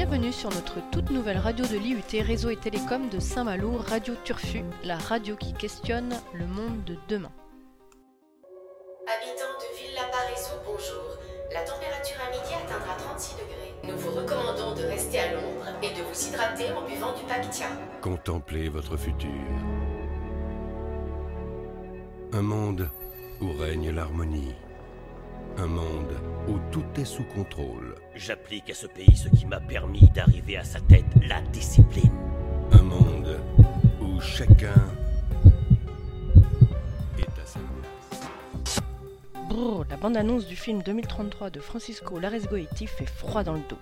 bienvenue sur notre toute nouvelle radio de l'IUT Réseau et Télécom de Saint-Malo, Radio Turfu, la radio qui questionne le monde de demain. Habitants de Villa-Parisou, bonjour. La température à midi atteindra 36 degrés. Nous vous recommandons de rester à l'ombre et de vous hydrater en buvant du Pactia. Contemplez votre futur. Un monde où règne l'harmonie. Un monde où tout est sous contrôle. J'applique à ce pays ce qui m'a permis d'arriver à sa tête, la discipline. Un monde où chacun est à sa place. Brrr, la bande-annonce du film 2033 de Francisco Larresgoiti fait froid dans le dos.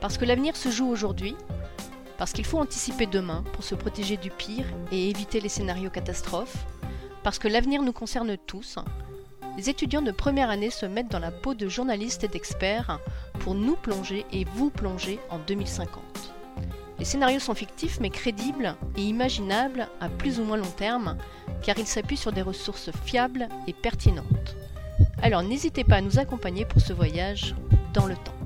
Parce que l'avenir se joue aujourd'hui, parce qu'il faut anticiper demain pour se protéger du pire et éviter les scénarios catastrophes, parce que l'avenir nous concerne tous, les étudiants de première année se mettent dans la peau de journalistes et d'experts pour nous plonger et vous plonger en 2050. Les scénarios sont fictifs mais crédibles et imaginables à plus ou moins long terme car ils s'appuient sur des ressources fiables et pertinentes. Alors n'hésitez pas à nous accompagner pour ce voyage dans le temps.